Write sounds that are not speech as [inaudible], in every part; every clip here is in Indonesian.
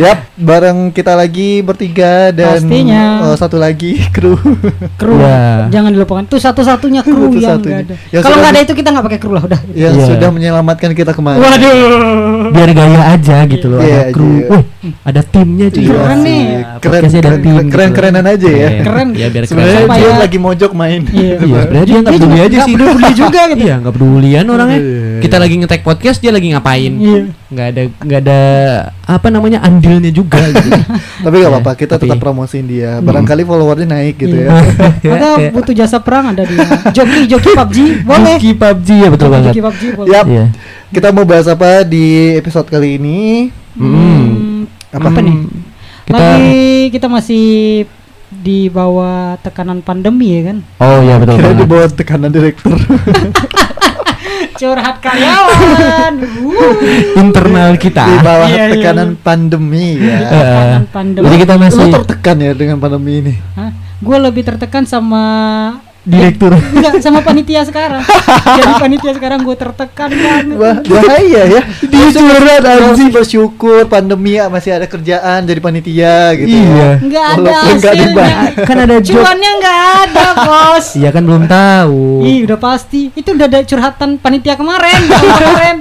Yap, bareng kita lagi bertiga dan Pastinya. eh, satu lagi [laughs] kru. kru Ya. jangan dilupakan itu satu-satunya kru yang Satu-satunya. nggak ada Yang kalau nggak ada itu kita nggak pakai kru lah udah yang Iya. sudah menyelamatkan kita kemarin. waduh biar gaya aja gitu loh Iya, ada kru iya. Wih, ada timnya cuy Iya Keren sih. nih. Keren, Podcastnya ada keren, tim keren, gitu. keren kerenan aja ya. Iya. Keren. ya biar keren Sebenarnya dia lagi mojok main. Iya. Iya, sebenarnya dia nggak peduli juga aja nggak sih. peduli [laughs] juga gitu. Iya, nggak pedulian orangnya. Iya, Kita iya. lagi ngetek podcast, dia lagi ngapain? Iya. Nggak ada, nggak ada apa namanya andilnya juga. [laughs] gitu. Tapi gak apa-apa, kita Tapi- tetap promosiin dia. Barangkali followernya naik gitu Iya. [laughs] ya. Ada butuh jasa perang ada dia. Joki joki PUBG boleh. Joki PUBG ya betul banget. joki PUBG boleh. Iya. Kita mau bahas apa di episode kali ini? Hmm, Apa? apa nih? Kita Lagi kita masih di bawah tekanan pandemi ya kan. Oh iya betul Kira di bawah tekanan direktur. [laughs] Curhat karyawan. [laughs] Internal kita. di bawah Iya, iya, tekanan iya. pandemi ya. Tekanan pandemi. Jadi kita Lu masih tertekan ya dengan pandemi ini. Hah? Gue lebih tertekan sama direktur. Enggak, sama panitia sekarang. [laughs] Jadi panitia sekarang gue tertekan banget. Wah, bahaya ya. Curhat Harus bersyukur pandemi ya, masih ada kerjaan jadi panitia gitu. Iya. Enggak ada hasilnya. Kan ada job. Cuannya enggak ada, Bos. Iya kan belum tahu. Ih, udah pasti. Itu udah ada curhatan panitia kemarin, kemarin.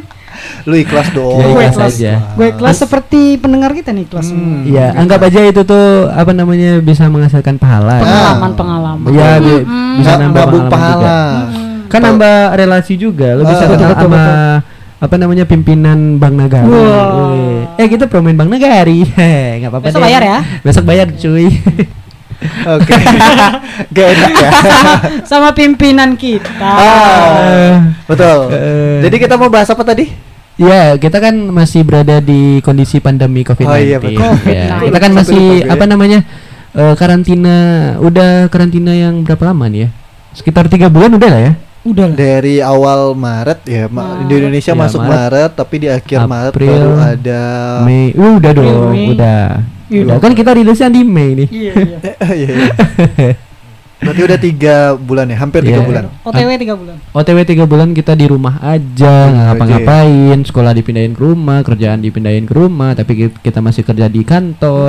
Lu ikhlas dong. Ya, Gue ikhlas kelas, aja. gue kelas seperti pendengar kita nih kelas semua. Iya, anggap aja itu tuh apa namanya bisa menghasilkan pahala. Pengalaman, pengalaman. Iya, bi- bisa Nggak- nambah pengalaman juga. pahala. Kan nambah relasi juga. Lo bisa kenal betul, sama apa namanya pimpinan Bank Negara. Wah. Wih. Eh kita promoin Bank Negari. Heh, [laughs] nggak apa-apa Besok deh. bayar ya. Besok bayar cuy. [laughs] Oke. [laughs] Gak enak ya. Sama pimpinan kita. Ah, betul. Eh. Jadi kita mau bahas apa tadi? Ya, kita kan masih berada di kondisi pandemi COVID-19. Oh, iya, betul. Ya, COVID-19. kita kan masih gue ya. apa namanya? eh, karantina udah karantina yang berapa lama nih ya? Sekitar tiga bulan udah lah ya. Udah lah. Dari awal Maret ya, ma- di Maret. Indonesia Ya, masuk Maret. Maret, tapi di akhir Maret April, baru ada Mei, uh, udah April, dong, Mei. udah. Iya, Ya, udah. kan kita rilisnya di Mei nih. Iya, iya. [laughs] [laughs] Iya, iya. Berarti udah tiga bulan ya, hampir tiga Iya. bulan. OTW 3 bulan. OTW tiga bulan kita di rumah aja, nggak Iya, ngapa-ngapain, sekolah dipindahin ke rumah, kerjaan dipindahin ke rumah, tapi ki- kita masih kerja di kantor.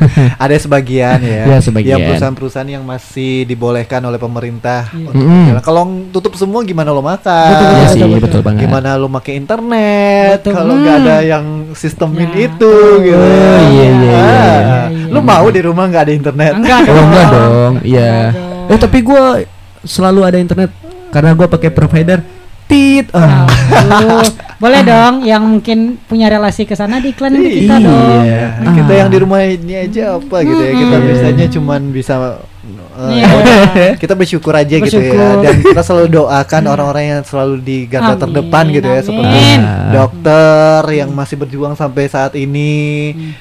[laughs] Ada sebagian ya, Ya, sebagian. yang perusahaan-perusahaan yang masih dibolehkan oleh pemerintah Iya. untuk Mm-mm. berjalan. Kalau tutup semua gimana lo makan? Betul, Iya betul, sih, betul. betul banget. Gimana lo pakai internet? Kalau nggak Hmm. ada yang sistemin Ya. itu, gitu. Oh, iya, iya, iya, Ah, iya, iya. Lo mau di rumah nggak ada internet? Enggak Oh enggak dong, iya. Dong. Eh tapi gua selalu ada internet karena gua pakai provider tit. Ah. Aduh. Boleh dong yang mungkin punya relasi ke sana diiklanin ke kita Iya. dong. Nah, kita Ah. yang di rumah ini aja apa gitu ya kita biasanya cuman bisa uh, Iya. [laughs] kita bersyukur aja gitu ya Bersyukur. dan kita selalu doakan orang-orang yang selalu di garda Amin, terdepan gitu ya seperti amin. dokter yang masih berjuang sampai saat ini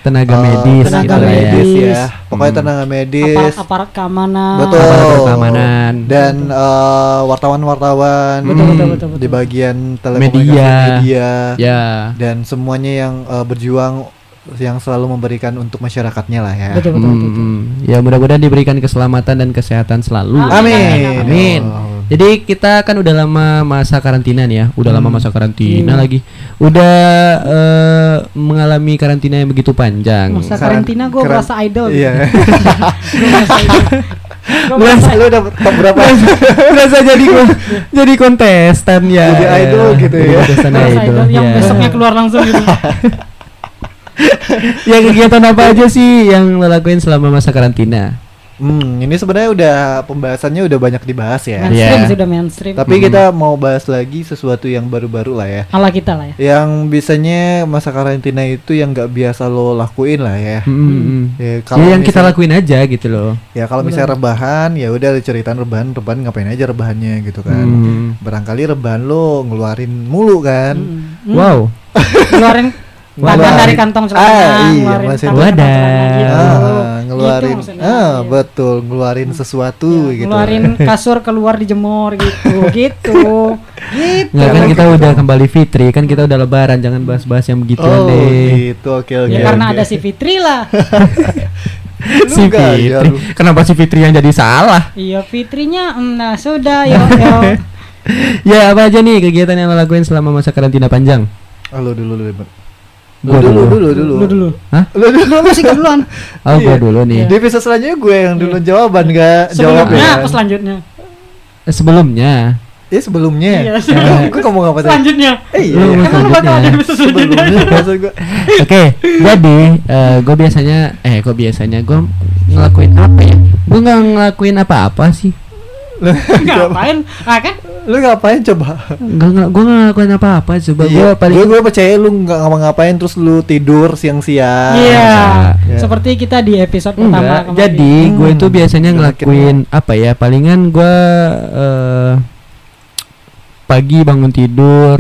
Tenaga uh, medis tenaga gitu ya. medis ya Medis. pokoknya Hmm. tenaga medis Aparat-aparat keamanan. betul Aparat keamanan. dan uh, wartawan-wartawan Betul, betul, betul, di bagian telekomunikasi Media. media Ya. dan semuanya yang uh, berjuang yang selalu memberikan untuk masyarakatnya lah ya. Betul betul betul. betul. Hmm, ya mudah-mudahan diberikan keselamatan dan kesehatan selalu. Amin. Amin. Oh. Jadi kita kan udah lama masa karantina nih ya, udah lama Hmm. masa karantina Hmm. lagi, udah eh, mengalami karantina yang begitu panjang. Masa Karan- karantina gue karan- merasa idol. Iya. [laughs] Gue merasa merasa Lu udah top berapa? Berasa jadi jadi kontestan ya. Jadi idol gitu ya. Kontestan merasa idol. yang ya. besoknya keluar langsung gitu. [laughs] [laughs] ya kegiatan apa aja sih yang lo lakuin selama masa karantina? Hmm, ini sebenarnya udah pembahasannya udah banyak dibahas ya. Mainstream Iya. sih udah mainstream. Tapi Hmm. kita mau bahas lagi sesuatu yang baru-baru lah ya. Ala kita lah ya. Yang biasanya masa karantina itu yang nggak biasa lo lakuin lah ya. Hmm, hmm, hmm. Ya, Ya, yang kita misal- lakuin aja gitu loh. Ya kalau misalnya rebahan, ya udah ceritain rebahan, rebahan ngapain aja rebahannya gitu kan. Hmm. Barangkali rebahan lo ngeluarin mulu kan. Hmm. Hmm. Wow. Keluarin Ngeluarin- dari kantong celana, Ah, iya, ngeluarin masih- Wadah. gitu. Ah, ngeluarin Gitu maksudnya, ah iya. betul ngeluarin sesuatu Ya, gitu Ngeluarin [laughs] kasur keluar dijemur gitu, [laughs] gitu. Gitu. Nggak kan kita udah kembali fitri kan kita udah lebaran jangan bahas-bahas yang begituan oh deh. gitu oke oke Ya Oke, karena oke. ada si Fitri lah. [laughs] Si nggak, Fitri. ya. Kenapa si Fitri yang jadi salah? Iya Fitrinya, mm, nah sudah yo yo. ya apa aja nih kegiatan yang lo lakuin selama masa karantina panjang? Halo dulu dulu. Bang. Gua dulu, dulu. dulu, dulu. Lu dulu. Lu dulu. Lu masih [laughs] duluan. Oh, gua Iya. dulu nih. Di episode selanjutnya gue yang dulu jawaban gak jawab Sebelumnya ya. apa selanjutnya? Eh, Sebelumnya. Iya sebelumnya. Iya, [laughs] Gue ngomong apa tadi? Selanjutnya. Eh, iya. Kan lu bakal ada Selanjutnya. episode selanjutnya. Sebelumnya. [laughs] Oke, jadi eh gue biasanya eh gue biasanya gue ngelakuin apa ya? Gue nggak ngelakuin apa-apa sih. Ngapain? Ah kan? Lu ngapain coba? Nggak nggak gue nggak ngelakuin apa-apa. Coba gue Iya, paling gue gue percaya lu nggak ngapa-ngapain terus lu tidur siang-siang. Iya. Ya. Seperti kita di episode pertama Enggak, kemarin. jadi gue Hmm, itu biasanya ngelakuin apa ya? Palingan gue eh pagi bangun tidur,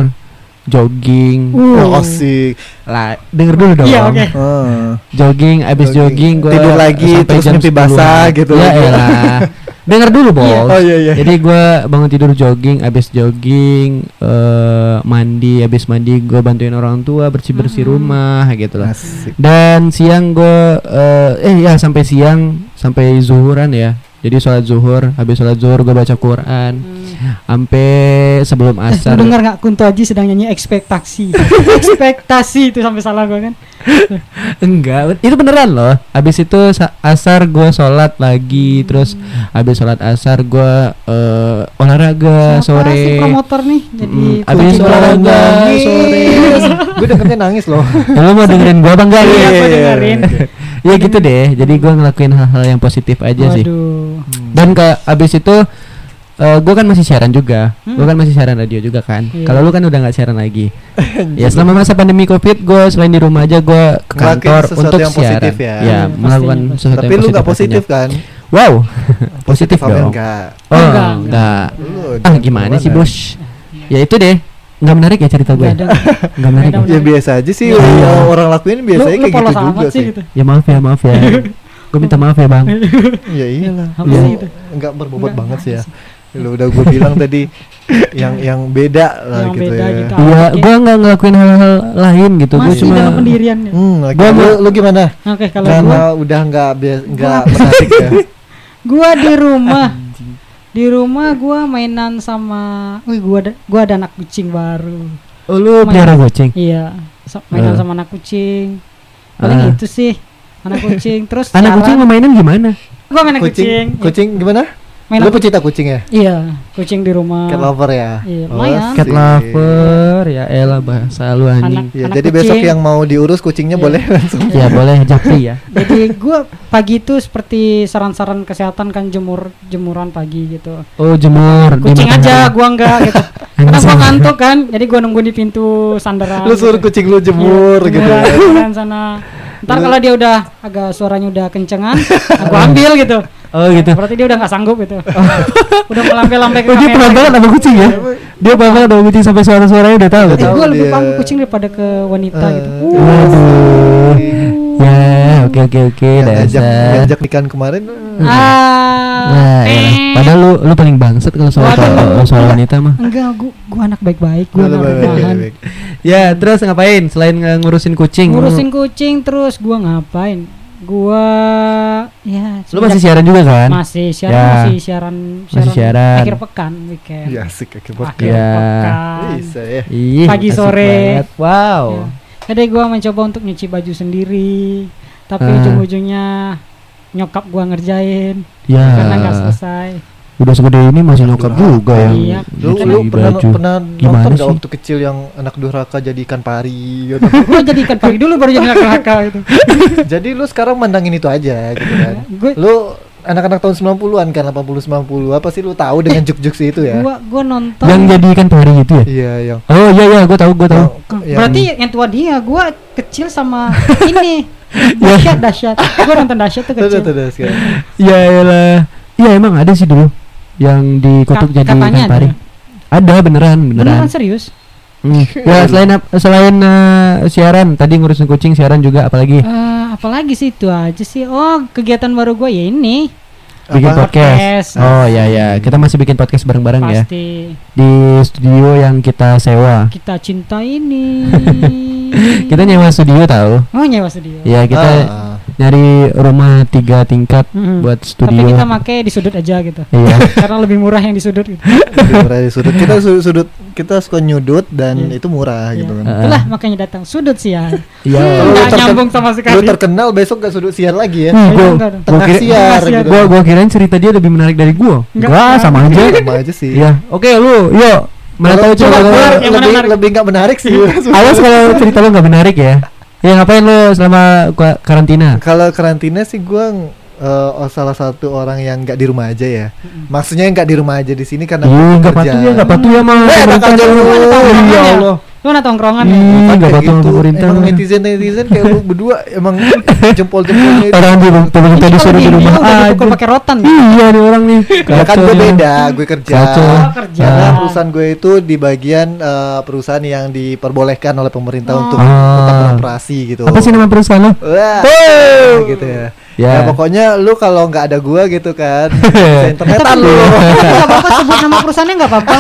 jogging. Oh, Uh. sih. Lah, denger dulu dong. Iya, oke. Heeh. Jogging, abis Jogging. jogging, gue Tidur lagi, terus mimpi basah gitu. Ya elah. [laughs] denger dulu, Bos. Oh iya iya. Jadi gue bangun tidur jogging, abis jogging, eh mandi, abis mandi gue bantuin orang tua bersih bersih Hmm. rumah gitu lah. Asik. Dan siang gue eh ya sampai siang sampai zuhuran ya. Jadi sholat zuhur, habis sholat zuhur gue baca Quran, sampai sebelum Hmm. Eh, lu asar. dengar nggak Kunto Aji sedang nyanyi ekspektasi [laughs] ekspektasi itu sampai salah gue kan Enggak, itu beneran loh. Habis itu sa- asar gue sholat lagi, terus habis sholat asar gue eh, olahraga Siapa sore. sih promotor nih jadi Mm, abis kucing olahraga sore. gue dengernya nangis loh. Ya, Lu mau dengerin gue apa enggak? Iya, nih? gua dengerin. Ya gitu deh. Jadi gue ngelakuin hal-hal yang positif aja sih. Waduh. Dan ke abis itu eh gue kan masih siaran juga. Hmm. Gue kan masih siaran radio juga kan. Iya. Kalau lu kan udah nggak siaran lagi. [laughs] ya selama masa pandemi covid gue selain di rumah aja gue ke kantor sesuatu untuk yang siaran. positif ya. Ya, Hmm, melakukan pastinya. sesuatu Tapi yang lu nggak positif kan? Wow, [laughs] positif apa dong. enggak? Oh, Enggak, enggak. Lu Ah gimana sih bos? Ya itu deh. Nggak menarik ya cerita gue. Nggak ada. [laughs] Nggak menarik. Nggak ya? Ya biasa aja sih yang orang lakuin biasanya lu kayak polos gitu juga amat sih sih. gitu Ya maaf ya maaf ya. [laughs] gue minta maaf ya bang. [laughs] Ya iyalah. Lu itu? enggak berbobot banget sih ya. Lu udah gue bilang tadi yang yang beda lah Yang gitu beda ya. gitu. Iya, gue nggak ngelakuin hal-hal lain gitu. Gue masih cuma dalam pendirian ya. Hmm. Gua lu, lu gimana? oke kalau Karena gua udah nggak nggak Gua- menarik ya. gua di rumah di rumah gua mainan sama wih gua ada gua ada anak kucing baru Oh, lu pelihara kucing. iya so- mainan Eh. sama anak kucing paling Ah. itu sih anak kucing terus Anak kucing jalan. mau mainan gimana? gua main kucing Kucing, kucing gimana? Mainan Lu pecinta kucing ya? iya kucing di rumah Cat lover ya? Iya, Oh. Cat lover ya elah bahasa lu anjing. Ya, Anak jadi besok kucing. yang mau diurus kucingnya Iya. boleh [laughs] langsung. Ya boleh japri ya. [laughs] jadi gua pagi itu seperti saran-saran kesehatan kan jemur jemuran pagi gitu Oh jemur. kucing aja gua enggak gitu [laughs] karena gua ngantuk kan jadi gua nunggu di pintu sandaran Lu suruh gitu. kucing lu jemur Iya, gitu. ya. sana ntar kalau dia udah agak suaranya udah kencengan aku ambil gitu Oh gitu. berarti dia udah nggak sanggup gitu [laughs] udah melampai-lampai ke Oh dia pelan banget gitu. sama kucing ya. Dia pelan banget sama kucing sampai suara-suaranya udah tahu. Eh, Tahu gua lebih dia. paham kucing daripada ke wanita gitu Eh, Uh, Waduh. Ya oke oke oke dasar. ngajak nikahan kemarin. eh, ah Nah, eh. elah. Padahal lu lu paling bangsat kalau soal Waduh. soal wanita mah. enggak gua, gua anak baik-baik gua anak rumahan boleh. Ya terus ngapain selain ngurusin kucing? ngurusin kucing terus gua ngapain gua ya Lu masih siaran juga kan? masih siaran Ya. masih siaran Masih siaran. akhir pekan weekend Iya asik akhir akhir pekan. Ya. pekan Bisa ya. Ih, Pagi, sore. banget. Wow. Ya. Jadi gua mencoba untuk nyuci baju sendiri, tapi Ah. ujung-ujungnya nyokap gua ngerjain Ya. karena nggak selesai. Udah segede ini masih nyokap Durhaka. juga yang Iya. Lu, lu pernah baju. pernah Gimana nonton sih? waktu kecil yang anak durhaka jadi ikan pari gitu. [laughs] Gua jadi ikan pari dulu baru jadi laki-laki gitu. [laughs] jadi lu sekarang mandangin itu aja gitu kan. Gue Lu anak-anak tahun 90-an kan 80 90 apa sih lu tahu dengan [laughs] juk-juk itu ya? gua gua nonton yang jadi ikan pari itu ya? Iya, yang Oh iya iya, gue tahu gue tahu. Hmm, yang- Berarti yang tua dia, gua kecil sama ini. Dahsyat, dahsyat. Gua nonton dahsyat tuh kecil. tuh, tuh, sekarang. Iya lah. Iya emang ada sih dulu yang dikutuk Ka- jadi katanya ada. Ada beneran beneran. Beneran serius? Hmm. Ya selain selain eh, siaran tadi ngurusin kucing siaran juga apalagi Eh, apalagi sih itu aja sih. Oh, kegiatan baru gua ya ini. bikin Apa? podcast. Podcast. Oh ya ya, kita masih bikin podcast bareng-bareng ya Pasti di studio yang kita sewa. kita cinta ini. [laughs] Kita nyewa studio tahu. Oh, nyewa studio. Ya kita Ah, nyari rumah tiga tingkat Mm-mm. buat Tapi studio. kita pakai di sudut aja gitu. Iya. [laughs] Karena lebih murah yang di sudut gitu. lebih murah di sudut. Kita su- sudut kita suka nyudut dan itu murah Iya. gitu kan. Heeh. Itulah makanya datang sudut siang. Iya. Kalau lu Nggak terken- nyambung sama Lu sekali. terkenal besok gak sudut siar lagi ya. Hmm, gua, gua Tengah kira, siar Tengah gitu. gua, gua kirain cerita dia lebih menarik dari gua. Enggak. Gua sama aja. [laughs] Sama aja sih. Iya. Oke, lu, yuk. Mana tahu coba coba gua lebih menarik? lebih nggak menarik sih. Awas kalau cerita lu nggak menarik ya. Ya ngapain lu selama gua karantina? Kalau karantina sih gua eh, oh, salah satu orang yang nggak di rumah aja ya. Maksudnya nggak di rumah aja di sini karena Iya, gua nggak kerja. patuh ya, nggak patuh ya mah. Eh, Ya. Allah. Lu anak tongkrongan ya? Ih, Kan nggak kayak gitu. pemerintah. Emang netizen netizen kayak lu berdua emang jempol-jempolnya itu. Orang di pemerintah disuruh kalau di rumah aja. pakai rotan. Iya nih orang nih. Ya kan gue nih. beda, gue kerja. Kacau. Oh, kerja. Karena Ah. perusahaan gue itu di bagian eh, perusahaan yang diperbolehkan oleh pemerintah Oh. untuk Ah. tetap beroperasi gitu. Apa sih nama perusahaan lo? Wah, Oh. gitu ya. Ya. Ya. pokoknya lu kalau nggak ada gua gitu kan, [laughs] internetan Tapi lu. [laughs] nggak apa-apa sebut nama perusahaannya nggak apa-apa.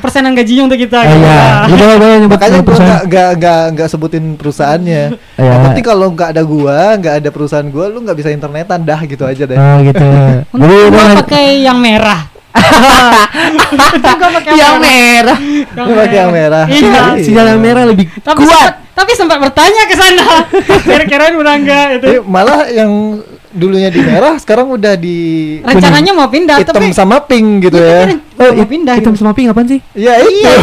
Persenan gajinya untuk kita. Gitu. Iya. Lu boleh boleh nyebut Makanya gua perusahaan. nggak nggak nggak sebutin perusahaannya. Iya. Yang penting kalau nggak ada gua, nggak ada perusahaan gua, lu nggak bisa internetan dah gitu aja deh. Oh gitu. [laughs] Untuk Jadi gua pakai yang merah. Yang merah. Lu pakai yang merah. Iya. Sinyal yang merah lebih Tapi kuat. Tapi sempat bertanya ke sana. [laughs] Kira-kira udah enggak itu. Eh, malah yang dulunya di merah sekarang udah di Rencananya mau pindah hitam tapi sama pink gitu Iya, ya. tapi Oh, mau pindah. hitam gitu. sama pink apaan sih? Iya itu. [laughs]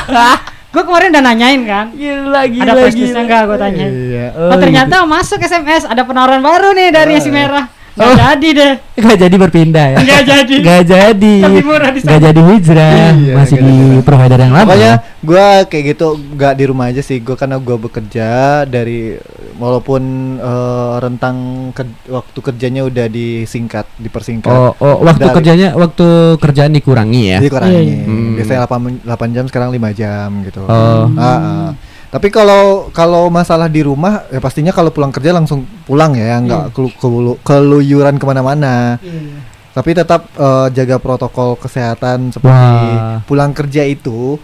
[laughs] Gue kemarin udah nanyain kan. Gila Ada prestisnya enggak gue tanya. Iya. Oh, ternyata masuk SMS ada penawaran baru nih dari si merah. Nggak Oh. jadi deh. Gak jadi berpindah ya? Nggak jadi. Gak jadi. Lebih murah di sana. Gak jadi hijrah. Iya, Masih di jadi. provider yang lama. Pokoknya gua kayak gitu nggak di rumah aja sih. Gua karena gua bekerja dari walaupun eh, rentang ker- waktu kerjanya udah disingkat, dipersingkat. Oh, oh, waktu Dari- kerjanya waktu kerjaan dikurangi ya. Dikurangi. Iya, iya. Hmm. Biasanya 8, 8 jam sekarang 5 jam gitu. Oh. Ah, ah. Tapi kalau kalau masalah di rumah ya pastinya kalau pulang kerja langsung pulang ya, nggak kelu- kelu- keluyuran ke mana-mana. Iya. Tapi tetap eh, jaga protokol kesehatan seperti Wah. pulang kerja itu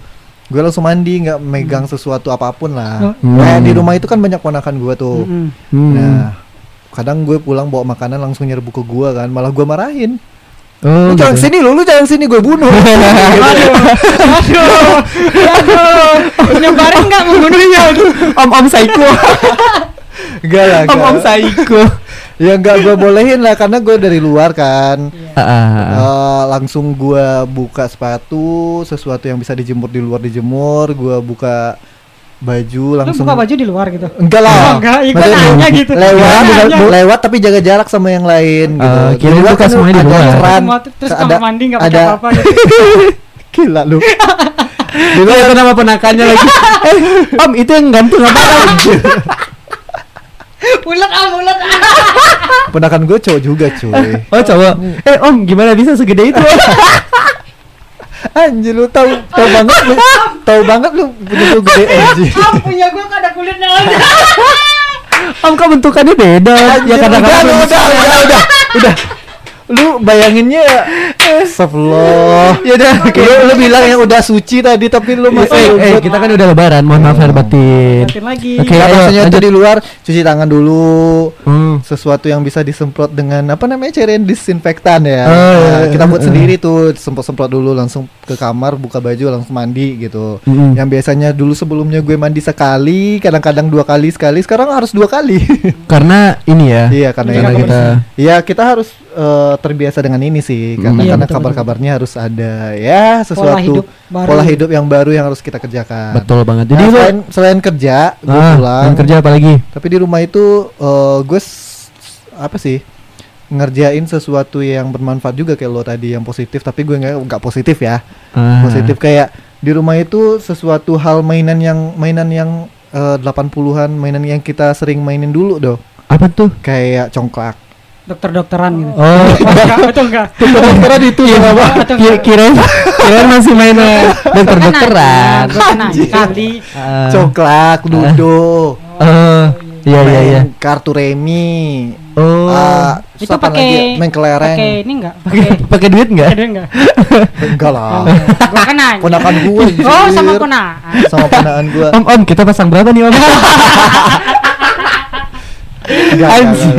gue langsung mandi nggak megang sesuatu apa pun lah. Hmm. Kayak di rumah itu kan banyak ponakan gue tuh. Mm-mm. Hmm. Nah, kadang gue pulang bawa makanan langsung nyerbu ke gue kan, malah gue marahin. Oh, lu jangan gitu. sini lu, lu jangan sini gue bunuh. [laughs] Aduh, aduh, aduh, nyebarin nggak membunuhnya? Om Om Saiko. Enggak lah, Om Om. Saiko. Ya enggak gue bolehin lah karena gue dari luar kan. Ah, ah, ah. Eh, langsung gue buka sepatu, sesuatu yang bisa dijemur di luar dijemur, gue buka baju Lu langsung. buka baju di luar gitu? Enggak lah. Oh, enggak, ya nanya gitu. Lewat, nanya. lewat tapi jaga jarak sama yang lain gitu. Eh, Di kirain luar buka semuanya di luar. keran, terus ada- kamar mandi nggak pakai ada- apa-apa gitu. [laughs] Gila lu. Di luar itu nama penakannya lagi. [laughs] Eh, Om itu yang gantung apa? [laughs] Ulet ah, ulet ah. Penakan gue cowok juga cuy. Oh cowok. Eh Om gimana bisa segede itu? Anjir lu tahu tahu banget lu tahu banget lu punya lu gede anjir. Punya gua kan ada kulitnya aja. Om kok bentukannya beda? Ya Anjir, kadang-kadang udah, udah, udah, udah, [laughs] udah. Lu bayanginnya Astagfirullah. Ya udah. Lu, lu bilang yang udah suci tadi tapi lu Eh, masih eh, kita kan udah lebaran, mohon maaf lahir batin. Lagi. Oke, ayo, maksudnya itu di luar cuci tangan dulu. Hmm. Sesuatu yang bisa disemprot dengan apa namanya cairan disinfektan ya. Oh, Nah, iya, kita buat iya. sendiri tuh, semprot-semprot dulu langsung ke kamar, buka baju langsung mandi gitu. Yang biasanya dulu sebelumnya gue mandi sekali, kadang-kadang dua kali sekali, sekarang harus dua kali. [laughs] Karena ini ya. iya, karena, Karena yang- kita Iya, kita harus eh, terbiasa dengan ini sih, karena Iya, karena kabar-kabarnya harus ada ya sesuatu hidup baru. pola hidup yang baru yang harus kita kerjakan. betul banget. Jadi Jadi lu selain, selain kerja, gue ah, pulang. kerja apa lagi? Tapi di rumah itu eh, gue apa sih ngerjain sesuatu yang bermanfaat juga kayak lo tadi yang positif. Tapi gue nggak nggak positif ya. Ah. Positif kayak di rumah itu sesuatu hal mainan yang mainan yang eh, 80-an, mainan yang kita sering mainin dulu doh. Apa tuh? Kayak congklak. Dokter-dokteran gitu. Oh, [laughs] enggak, itu enggak. Dokteran itu Iya, apa? Atau Ki- enggak? kirain kirain masih main dokter-dokteran. Kali. Congklak, ludo. Eh, iya iya iya. main Kartu remi. Oh. Ah, Itu ya? pakai main kelereng. Pakai ini enggak? Pakai [laughs] Pakai duit enggak? ada enggak? [laughs] Enggak lah. Gua kena. Ponakan gue. Oh, sama kena. Sama ponakan gue. Om om kita pasang berapa nih om? [laughs] Enggak, Anjing.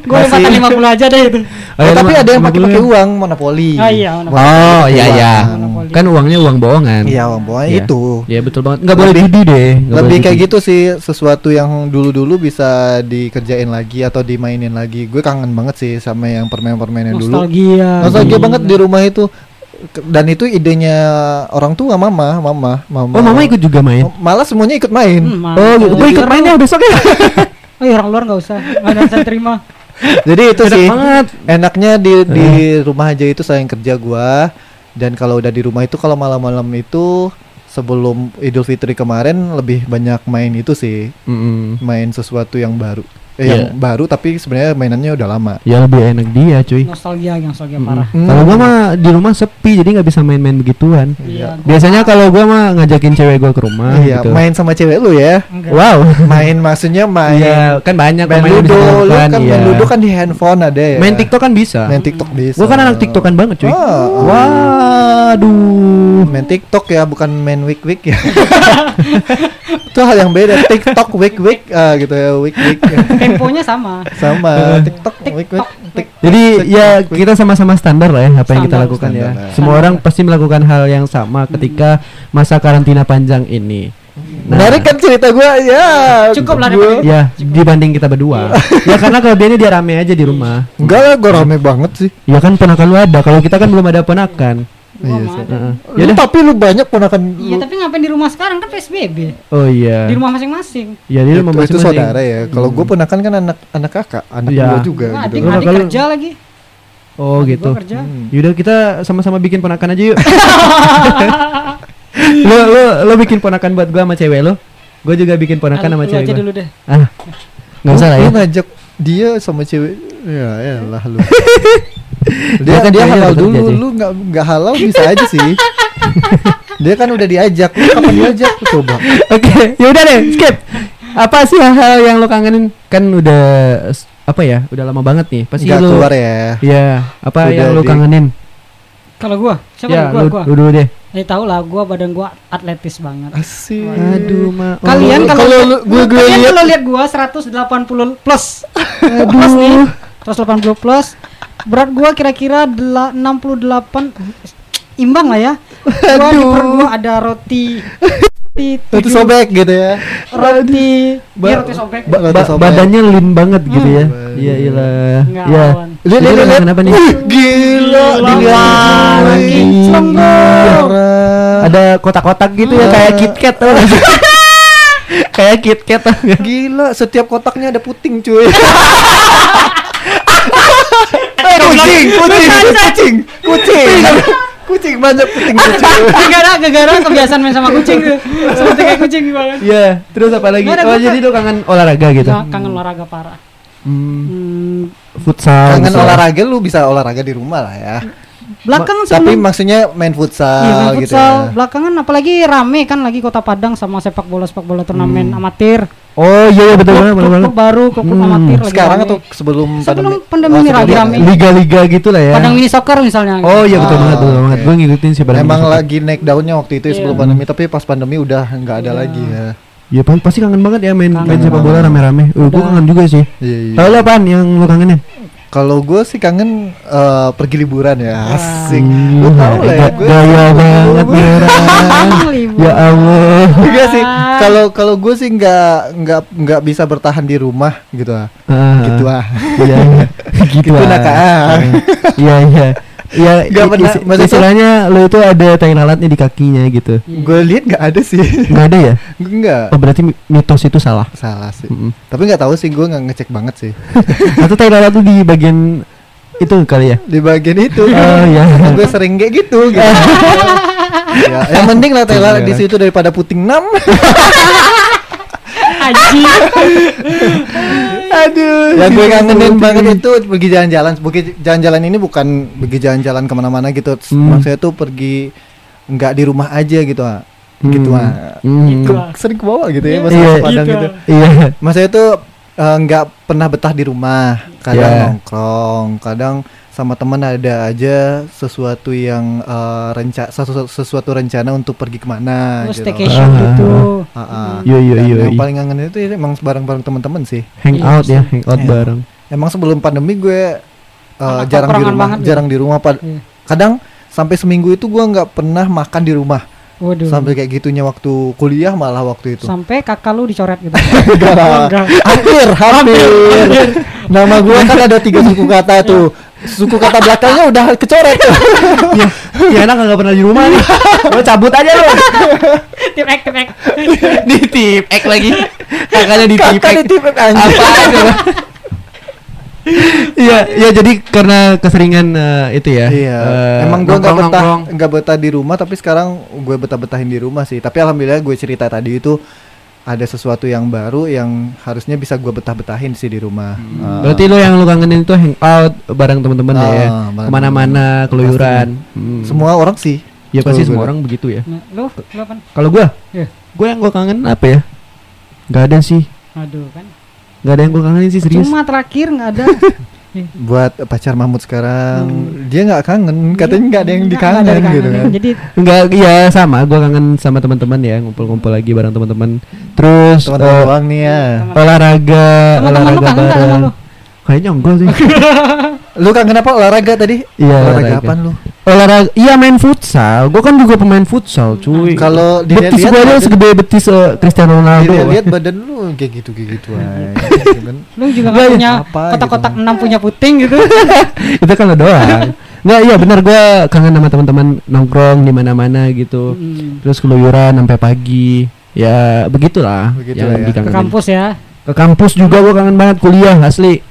Gue Masih- lempatan 50 aja deh itu. Oh, Oh, iya, tapi ada yang pakai pakai ya. uang monopoli. Oh iya, monopoli. Oh iya iya. Uang. kan uangnya uang bohongan. Iya, Bang, pokoknya Iya. itu. Iya betul banget. Nggak boleh judi deh. nggak Lebih boleh kayak gitu sih, sesuatu yang dulu-dulu bisa dikerjain lagi atau dimainin lagi. Gue kangen banget sih sama yang permainan-permainan dulu. Nostalgia. Nostalgia Gila. banget di rumah itu. Dan itu idenya orang tua, mama, mama, mama. Oh mama ikut juga main. Malah semuanya ikut main. Hmm, Oh. Gue ikut main ya besok ya. [laughs] Oh iya, orang luar nggak usah. Nggak ada saya terima. Jadi itu Enak sih banget. enaknya di di rumah aja itu selain kerja gua dan kalau udah di rumah itu kalau malam-malam itu sebelum Idul Fitri kemarin lebih banyak main itu sih Mm-mm. main sesuatu yang baru Iya. yang baru tapi sebenarnya mainannya udah lama Ya lebih enak dia cuy. Nostalgia yang nostalgia parah. Hmm. Kalau gua mah di rumah sepi jadi nggak bisa main-main begituan. Iya. gua- Biasanya kalau gua mah ngajakin cewek gua ke rumah iya gitu. main sama cewek lu ya Enggak. Wow. [laughs] main maksudnya main Iya, kan banyak main ludo lu kan iya. main ludo kan di handphone ada ya Main TikTok kan bisa. main TikTok bisa Gua kan anak TikTokan banget cuy. Ah. Waduh. Main TikTok ya bukan main wik wik ya [laughs] itu hal yang beda TikTok wik wik ah, gitu ya wik wik Temponya sama. sama TikTok wik wik tik Jadi ya TikTok, wik. kita sama-sama standar lah ya apa yang kita Standar, lakukan ya. standar lah. Semua Standar. orang pasti melakukan hal yang sama ketika masa karantina panjang ini. Nah, menarik kan cerita gua ya Cukup lah gua- Ya, dibanding kita berdua. [laughs] ya karena kelebihannya dia rame aja di rumah. enggak lah gua rame banget sih Ya kan ponakan lu ada. Kalau kita kan belum ada ponakan. Gua Iya, ada. Lu Yaudah. tapi lu banyak ponakan Iya, lu tapi ngapain di rumah sekarang kan PSBB? Oh iya. Di rumah masing-masing. Ya dia itu, rumah itu masing-masing. saudara ya kalau gua ponakan kan anak anak kakak anak Iya. gua juga Wah, gitu adik, Lu adik lu- kerja lagi. Oh Adik gitu. kerja. Hmm. Yaudah kita sama-sama bikin ponakan aja yuk. lu lu lu bikin ponakan buat gua sama cewek lu. Gua juga bikin ponakan sama lu cewek aja gua. dulu deh. Ah. Enggak usah lah Lu ya. ngajak dia sama cewek ya ya lah lu [laughs] Dia kan dia halal dulu Ci. lu nggak nggak halal bisa aja sih [laughs] dia kan udah diajak lu kapan diajak Lu coba Oke, yaudah deh, skip. Apa sih hal-hal yang lo kangenin? Kan udah apa ya? Udah lama banget nih. Pasti nggak lu keluar ya Ya, apa Udah yang lo kangenin? Kalau gua, siapa ya, gua? lu, Gua. lu dulu deh. Ya tahu lah, gua badan gua atletis banget. asik Aduh, ma. Kalian Oh, kalau kalau lu- gua- gua kalian lihat- kalau lihat gua 180 plus. plus nih. 180 plus. Berat gua kira-kira dela- 68 imbang lah ya. Gua di perut gua ada roti roti sobek gitu ya roti Ba- iya, roti sobek. ba- Ba- sobek. badannya lean banget gitu ya. Hmm. Iya, iyalah. Enggak, Ya. lawan. lihat lihat lihat kenapa nih? Gila Gila, dilihat lagi. Ada kotak-kotak gitu ya kayak KitKat tau gak sih? [laughs] Kayak KitKat tau gak? gila setiap kotaknya ada puting cuy [laughs] Eh, kucing, kucing, kucing, kucing, kucing banyak puting kucing. Gara-gara gara kebiasaan main sama kucing tuh. Seperti kayak kucing banget. Iya, terus apa lagi? Oh, jadi lu kangen olahraga gitu. Kangen olahraga parah. Hmm, Hmm, futsal. Kangen olahraga lu bisa olahraga di rumah lah ya. belakangan Tapi sebelum maksudnya main futsal, Iya, main gitu futsal. ya. Belakangan apalagi rame kan lagi Kota Padang sama sepak bola sepak bola turnamen amatir. Oh iya iya betul banget betul banget. Baru, klub Hmm. amatir lagi Sekarang atau sebelum Sebelum pandemi? pandemi Oh, rame. pandemi. Liga-liga gitu lah ya. Padang mini soccer misalnya. Oh iya betul Ah, banget betul banget. oke. Gue ngikutin sih Padang Emang lagi naik daunnya waktu itu ya sebelum Iya. pandemi, tapi pas pandemi udah nggak ada Iya. lagi ya. Ya pa- pasti kangen banget ya main Kangen main sepak bola banget. rame-rame. Uh, gue kangen juga sih. Iya, iya. Apaan yang lu kangenin? Kalau gue sih kangen eh, pergi liburan ya, asik. Hmm, Lu tau lah ya, gue Gaya banget. [laughs] Ya Allah. Enggak sih. Kalau kalau gue sih nggak nggak nggak bisa bertahan di rumah gitu ah. Ah, Gitu ah. Iya, [laughs] gitu Gitu ah. Iya iya. Ya, [laughs] Nggak pernah- isi- maksudnya- istilahnya lu itu ada tai lalatnya di kakinya gitu. gue lihat nggak ada sih. Nggak ada ya? Enggak. Oh berarti mi- mitos itu salah. Salah sih. Mm-mm. Tapi nggak tahu sih gue nggak ngecek banget sih. [laughs] Atau tai lalat tuh di bagian itu kali ya? Di bagian itu. [laughs] Oh iya. gue sering kayak gitu. gitu. ya, yang penting lah Taylor di situ daripada puting enam. Haji. Aduh. Yang gue kangenin banget itu pergi jalan-jalan. Pergi jalan-jalan ini bukan pergi jalan-jalan ke mana-mana gitu. Hmm. Maksudnya tuh pergi nggak di rumah aja gitu ah. Gitu Hmm. ah. Hmm. Gitu. Sering ke bawah gitu ya Iya. masa Iya. Padang Gitu. gitu. Iya. Maksudnya tuh eh, nggak pernah betah di rumah. Kadang Iya. nongkrong, kadang sama teman ada aja sesuatu yang eh, renca sesuatu, sesuatu rencana untuk pergi ke mana Terus gitu. staycation Ah. gitu. Yo, Dan yo, yang paling kangen itu ya emang bareng-bareng teman-teman sih. Hangout Iya ya, hangout Iya. bareng. Emang sebelum pandemi gue uh, jarang di rumah, banget ya? jarang di rumah. Pad- Iya. Kadang sampai seminggu itu gua nggak pernah makan di rumah Waduh. sampai kayak gitunya waktu kuliah malah waktu itu Sampai kakak lu dicoret gitu. [laughs] Enggak hampir hampir nama gua kan ada tiga suku kata tuh suku kata belakangnya udah kecoret [laughs] ya, ya anak nggak pernah di rumah nih. [laughs] Lo cabut aja lo. tip ek tip ek. [laughs] di tip ek lagi. Kakaknya di tip ek. anjing Apa aja. Iya, ya jadi karena keseringan eh, itu ya. Iya, eh, emang gua nggak betah nggak betah di rumah, tapi sekarang gue betah betahin di rumah sih. Tapi alhamdulillah gue cerita tadi itu ada sesuatu yang baru yang harusnya bisa gue betah betahin sih di rumah. Ah. Hmm. Berarti lo yang lo kangenin itu hangout bareng teman-teman ya, Ah, ya. bareng Ke mana-mana, temen-temen. keluyuran. Hmm. semua orang sih. Ya pasti semua orang begitu ya. Nah, lu lu apa? Kalau gua, Iya. gua yang gua kangen apa ya? Gak ada sih. Aduh kan. Gak ada yang gua kangenin sih serius. Cuma terakhir nggak ada. [laughs] Buat pacar Mahmud sekarang, Hmm. dia nggak kangen, katanya nggak ada yang Nggak- dikangen nggak ada gitu kan. Jadi Enggak, iya sama. Gua kangen sama teman-teman ya, ngumpul-ngumpul lagi bareng teman-teman. Terus Teman-teman doang nih ya. Teman- olahraga, teman-teman lu olahraga nggak bareng. Kayaknya enggak sih. [laughs] Lu kangen apa olahraga tadi? Iya, olahraga olahraga. apaan lu? olahraga, iya main futsal. Gua kan juga pemain futsal, cuy. Kalau betis dilihat-lihat gua aja segede betis eh, Cristiano Ronaldo. Lihat [laughs] badan lu kayak gitu kayak gitu aja. gitu kan. [laughs] lu juga Nggak, nggak punya apa kotak-kotak gitu. enam punya puting gitu. itu kan doang. Nggak, iya benar gua kangen sama teman-teman nongkrong di mana-mana gitu. Hmm. Terus keluyuran sampai pagi. Ya begitulah Begitulah yang ya. Ke kampus ya. Ke kampus juga gua kangen banget kuliah asli.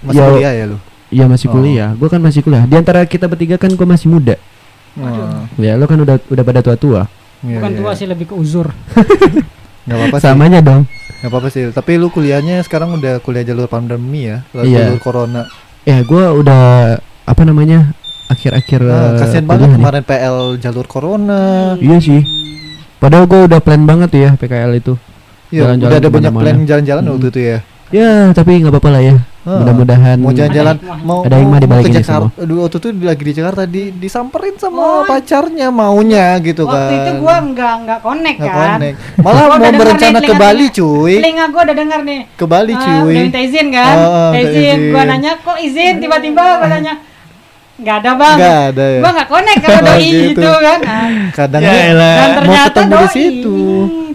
Masih Ya, kuliah ya lu? Iya masih Oh. kuliah. Gua kan masih kuliah. Di antara kita bertiga kan gua masih muda. Oh, Ya lo kan udah udah pada tua-tua. iya, Bukan iya. tua sih lebih ke uzur. [laughs] Nggak apa-apa sih. Samanya dong. Nggak apa-apa sih. Tapi lu kuliahnya sekarang udah kuliah jalur pandemi ya, jalur Iya. jalur corona. Ya gua udah apa namanya? akhir-akhir Ah, eh, kasian kuliah banget nih. kemarin PL jalur corona. Iya sih. Padahal gua udah plan banget ya PKL itu. Iya, udah ada banyak plan jalan-jalan Hmm. waktu itu ya. Ya, tapi nggak apa-apa lah ya. Ah, Mudah-mudahan mau jalan-jalan mau Ada hikmah mau- di mau balik ke ini Jakarta. Aduh, waktu itu lagi di Jakarta di disamperin sama Oh. pacarnya maunya gitu kan. Waktu itu gua nggak nggak connect Nggak kan. connect. Malah Gua mau berencana nih ke Bali, cuy. Telinga gua udah dengar nih. Ke Bali, Ah, cuy. udah minta izin kan? Minta minta izin. Gua izin. nanya kok izin tiba-tiba gua nanya nggak ada bang. Nggak ada ya. Gua nggak connect kalau [laughs] Oh, doi gitu. itu kan. Ah, Kadang Ya. Dan mau ternyata ketemu di doi. situ.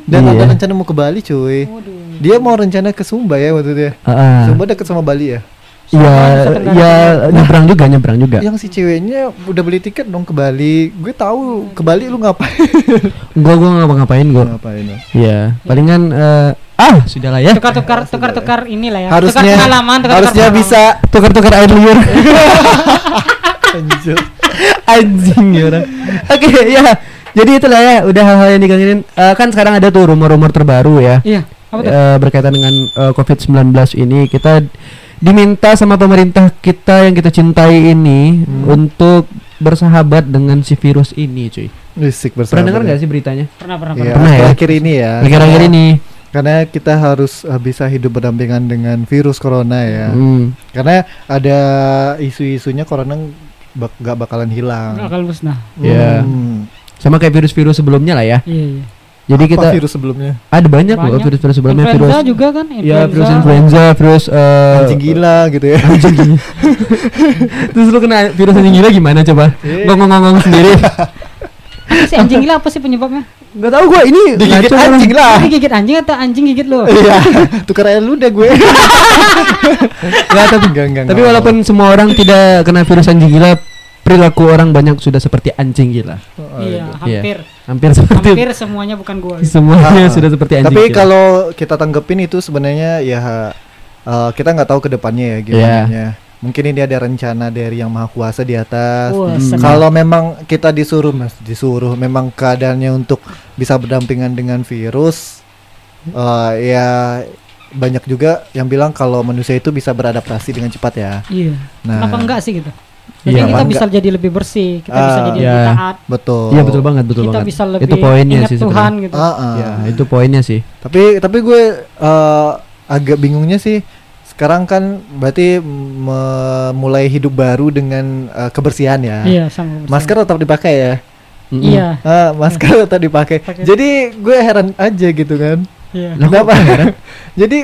Dan Iya. ada rencana mau ke Bali, cuy. Waduh. Dia mau rencana ke Sumba ya waktu itu ya. Heeh. Sumba deket sama Bali ya. Iya, ya Timur. nyebrang juga, nyebrang juga. Yang si ceweknya udah beli tiket dong ke Bali. Gue tahu ke Bali lu ngapain? [laughs] Gua gua gua. ngapain lu? Iya, palingan eh ah, sudahlah ya. Tukar-tukar tukar-tukar inilah ya. Harusnya tukar pengalaman, tukar harusnya bisa Tukar-tukar air liur. [laughs] Anjir. Anjing ya orang. Oke, ya. Jadi itulah ya, udah hal-hal yang dikangenin. Eh, kan sekarang ada tuh rumor-rumor terbaru ya. Iya, Eh, berkaitan dengan eh, COVID-19 ini kita diminta sama pemerintah kita yang kita cintai ini Hmm. untuk bersahabat dengan si virus ini, cuy. Risik bersama. Pernah dengar nggak sih beritanya? Pernah pernah Iya, pernah. Pernah ya? akhir ini ya. Akhir-akhir ini. Karena kita harus uh, bisa hidup berdampingan dengan virus corona ya. Hmm. Karena ada isu-isunya corona bak gak bakalan hilang. Akal musnah. Iya. Hmm. Sama kayak virus-virus sebelumnya lah ya. Iya, iya. Jadi Apa kita virus sebelumnya? ada banyak, loh Banyak. virus-virus sebelumnya influenza virus. juga kan? Ya, virus influenza, virus eh, Anjing gila gitu ya. Anjing gila. [laughs] Terus lu kena virus anjing gila gimana coba? Eh. Ngomong-ngomong sendiri. [laughs] Sih anjing gila apa sih penyebabnya? Gak tahu gua ini Digigit ngaco anjing lah. Ini gigit anjing atau anjing gigit lo? Iya, [laughs] tukar air ludah gue. Nggak, tapi Enggak, enggak, tapi enggak. walaupun semua orang tidak kena virus anjing gila, perilaku orang banyak sudah seperti anjing gila. Iya, Aduh. hampir. Hampir seperti Hampir semuanya bukan gua. semuanya Ah. sudah seperti anjing. Tapi kalau kita tanggepin itu sebenarnya ya uh, kita nggak tahu ke depannya ya gimana. Iya. Mungkin ini ada rencana dari yang maha kuasa di atas. Wah, Hmm. Kalau memang kita disuruh mas disuruh memang keadaannya untuk bisa berdampingan dengan virus, uh, ya banyak juga yang bilang kalau manusia itu bisa beradaptasi dengan cepat ya. Iya. Nah, Kenapa enggak sih gitu? Jadi Iya, kita kenapa bisa jadi lebih bersih, kita bisa Ah, jadi iya. lebih taat, Betul. Iya betul banget, betul kita banget. bisa lebih itu poinnya ingat sih Tuhan gitu. Ah, ah. Ya, itu poinnya sih. Tapi tapi gue uh, agak bingungnya sih sekarang kan berarti memulai hidup baru dengan uh, kebersihan ya. Iya, sama. bersih. Masker tetap dipakai ya. Mm-mm. Iya. Ah, masker tetap dipakai. Pakai. Jadi gue heran aja gitu kan. Iya. Kenapa? [laughs] Jadi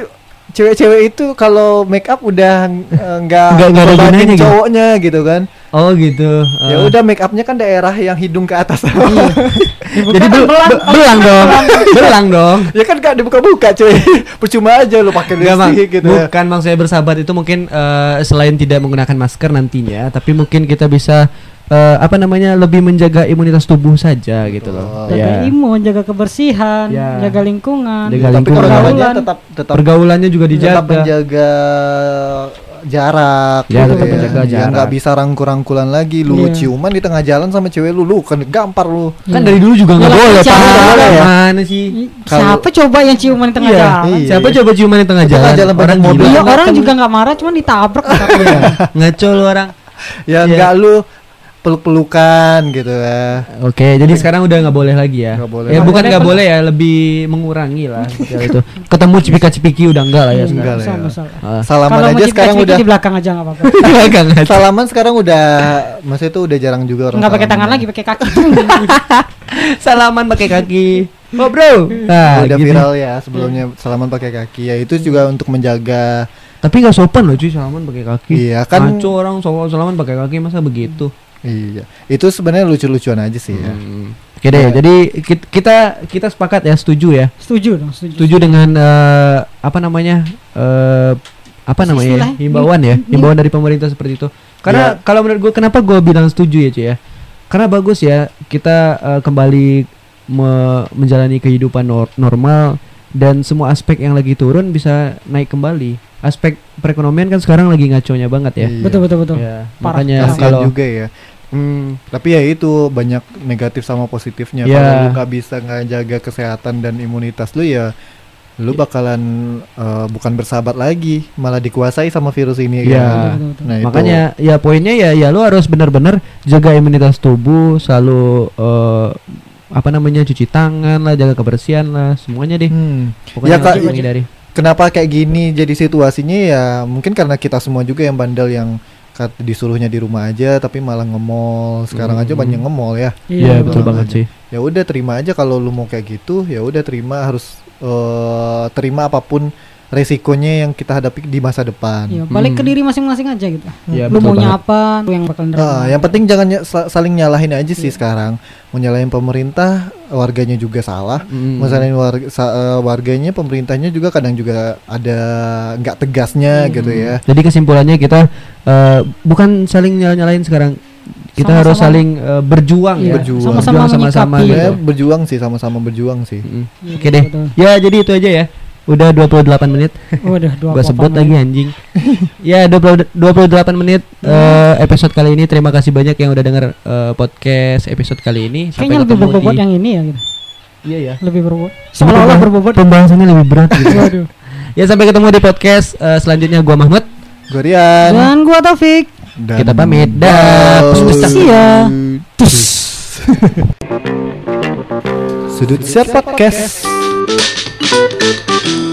cewek-cewek itu kalau make up udah uh, nggak Nggak- nggak ada gunanya gitu. cowoknya gitu kan. Oh gitu. Ya Eh, udah make upnya kan daerah yang hidung ke atas. [laughs] Jadi bel- be- belang dong. belang [laughs] dong. ya kan gak dibuka-buka cuy. [laughs] Percuma aja lu pakai lipstick gitu. ya. bukan maksudnya bersahabat itu mungkin eh, selain tidak menggunakan masker nantinya, tapi mungkin kita bisa eh, apa namanya lebih menjaga imunitas tubuh saja gitu loh. Jaga Ya. imun jaga kebersihan Ya. jaga lingkungan Jaga Tapi lingkungan. pergaulannya Pergaulan. tetap tetap Pergaulannya juga tetap dijaga. menjaga jarak Ya, gitu tetap ya. menjaga Ya, jarak. nggak bisa rangkul-rangkulan lagi lu Iya. ciuman di tengah jalan sama cewek lu lu kan gampar lu Kan dari dulu juga nggak Ya, boleh, boleh ya? Mana sih? Siapa coba yang ciuman di tengah Iya, jalan iya. Siapa coba ciuman di tengah jalan? jalan Orang mobil. Iya, orang Kan- juga nggak marah cuman ditabrak [laughs] Ngaco lu orang. ya Iya. nggak lu peluk-pelukan gitu ya Oke, jadi sekarang udah nggak boleh lagi ya. Nggak boleh. Ya bukan nggak kan? boleh ya, lebih mengurangi lah [laughs] itu. Ketemu cipika-cipiki udah enggak lah ya Enggak ya. Ah. salaman kalau aja sekarang udah di belakang aja nggak apa-apa [laughs] ngaco. salaman sekarang udah maksudnya itu udah jarang juga orang nggak pakai salaman. tangan lagi pakai kaki [laughs] Salaman pakai kaki. Oh, Bro. Nah, udah gitu. viral ya sebelumnya salaman pakai kaki ya itu juga untuk menjaga Tapi nggak sopan loh cuy salaman pakai kaki. Iya, kan- Ngaco orang salaman pakai kaki masa begitu. Iya itu sebenarnya lucu-lucuan aja sih ya Hmm. Oke deh, Ya. jadi kit- kita kita sepakat ya, setuju ya. setuju dong setuju Setuju dengan eh, apa namanya? eh apa Istilah, namanya? ya? Himbauan ya, nih- himbauan dari pemerintah seperti itu. Karena kalau menurut gue kenapa gue bilang setuju ya, cuy ya? Karena bagus ya kita eh, kembali me- menjalani kehidupan nor- normal dan semua aspek yang lagi turun bisa naik kembali. Aspek perekonomian kan sekarang lagi ngaconya banget ya. Iya. betul betul betul Ya, Parah. makanya Kasian kalau juga ya Hmm, tapi ya itu banyak negatif sama positifnya Ya. kalau lu nggak bisa nggak jaga kesehatan dan imunitas lu ya lu bakalan eh, bukan bersahabat lagi malah dikuasai sama virus ini Iya. kan. Betul, betul, betul. nah itu Makanya ya poinnya ya ya lu harus benar-benar jaga imunitas tubuh, selalu eh, apa namanya cuci tangan lah, jaga kebersihan lah, semuanya deh. Hmm. Pokoknya Ya, Kak, menghindari. Kenapa kayak gini jadi situasinya ya mungkin karena kita semua juga yang bandel yang kat- disuruhnya di rumah aja tapi malah nge-mall sekarang aja Hmm. banyak nge-mall ya Iya betul betul. banget sih. ya udah terima aja kalau lu mau kayak gitu ya udah terima harus eh, terima apa pun resikonya yang kita hadapi di masa depan Iya, balik ke Hmm. diri masing-masing aja gitu. Iya, lu maunya apa, lu yang bakal Ah, nerima. yang penting jangan ny- saling nyalahin aja sih Iya. sekarang. Mau nyalahin pemerintah, warganya juga salah. Mm. Mau salahin warga, sa- eh, warganya, pemerintahnya juga kadang juga ada nggak tegasnya Hmm. gitu ya. Jadi kesimpulannya kita eh, bukan saling nyala-nyalain sekarang. Kita Sama-sama. harus saling eh, berjuang Iya, ya. berjuang. sama-sama sama-sama menyikapi. gitu. Ya, berjuang sih, sama-sama berjuang sih. Mm. Iya, Oke deh. betul. Ya jadi itu aja ya. Udah 28 menit. Waduh, [laughs] Gua sebut menit. lagi anjing. [laughs] ya 20 28 menit eh, episode kali ini. Terima kasih banyak yang udah denger eh, podcast episode kali ini. Sampai Kayaknya lebih ketemu berbobot di- yang ini ya gitu. Iya ya. Lebih berbobot. Seolah-olah berbobot. Pembahasannya lebih berat gitu. [laughs] Waduh. ya sampai ketemu di podcast eh, selanjutnya gua Mahmud. Gorian. Dan gua Taufik. Dan Kita pamit. Dah. Ya. Sudut Share Podcast. Thank you.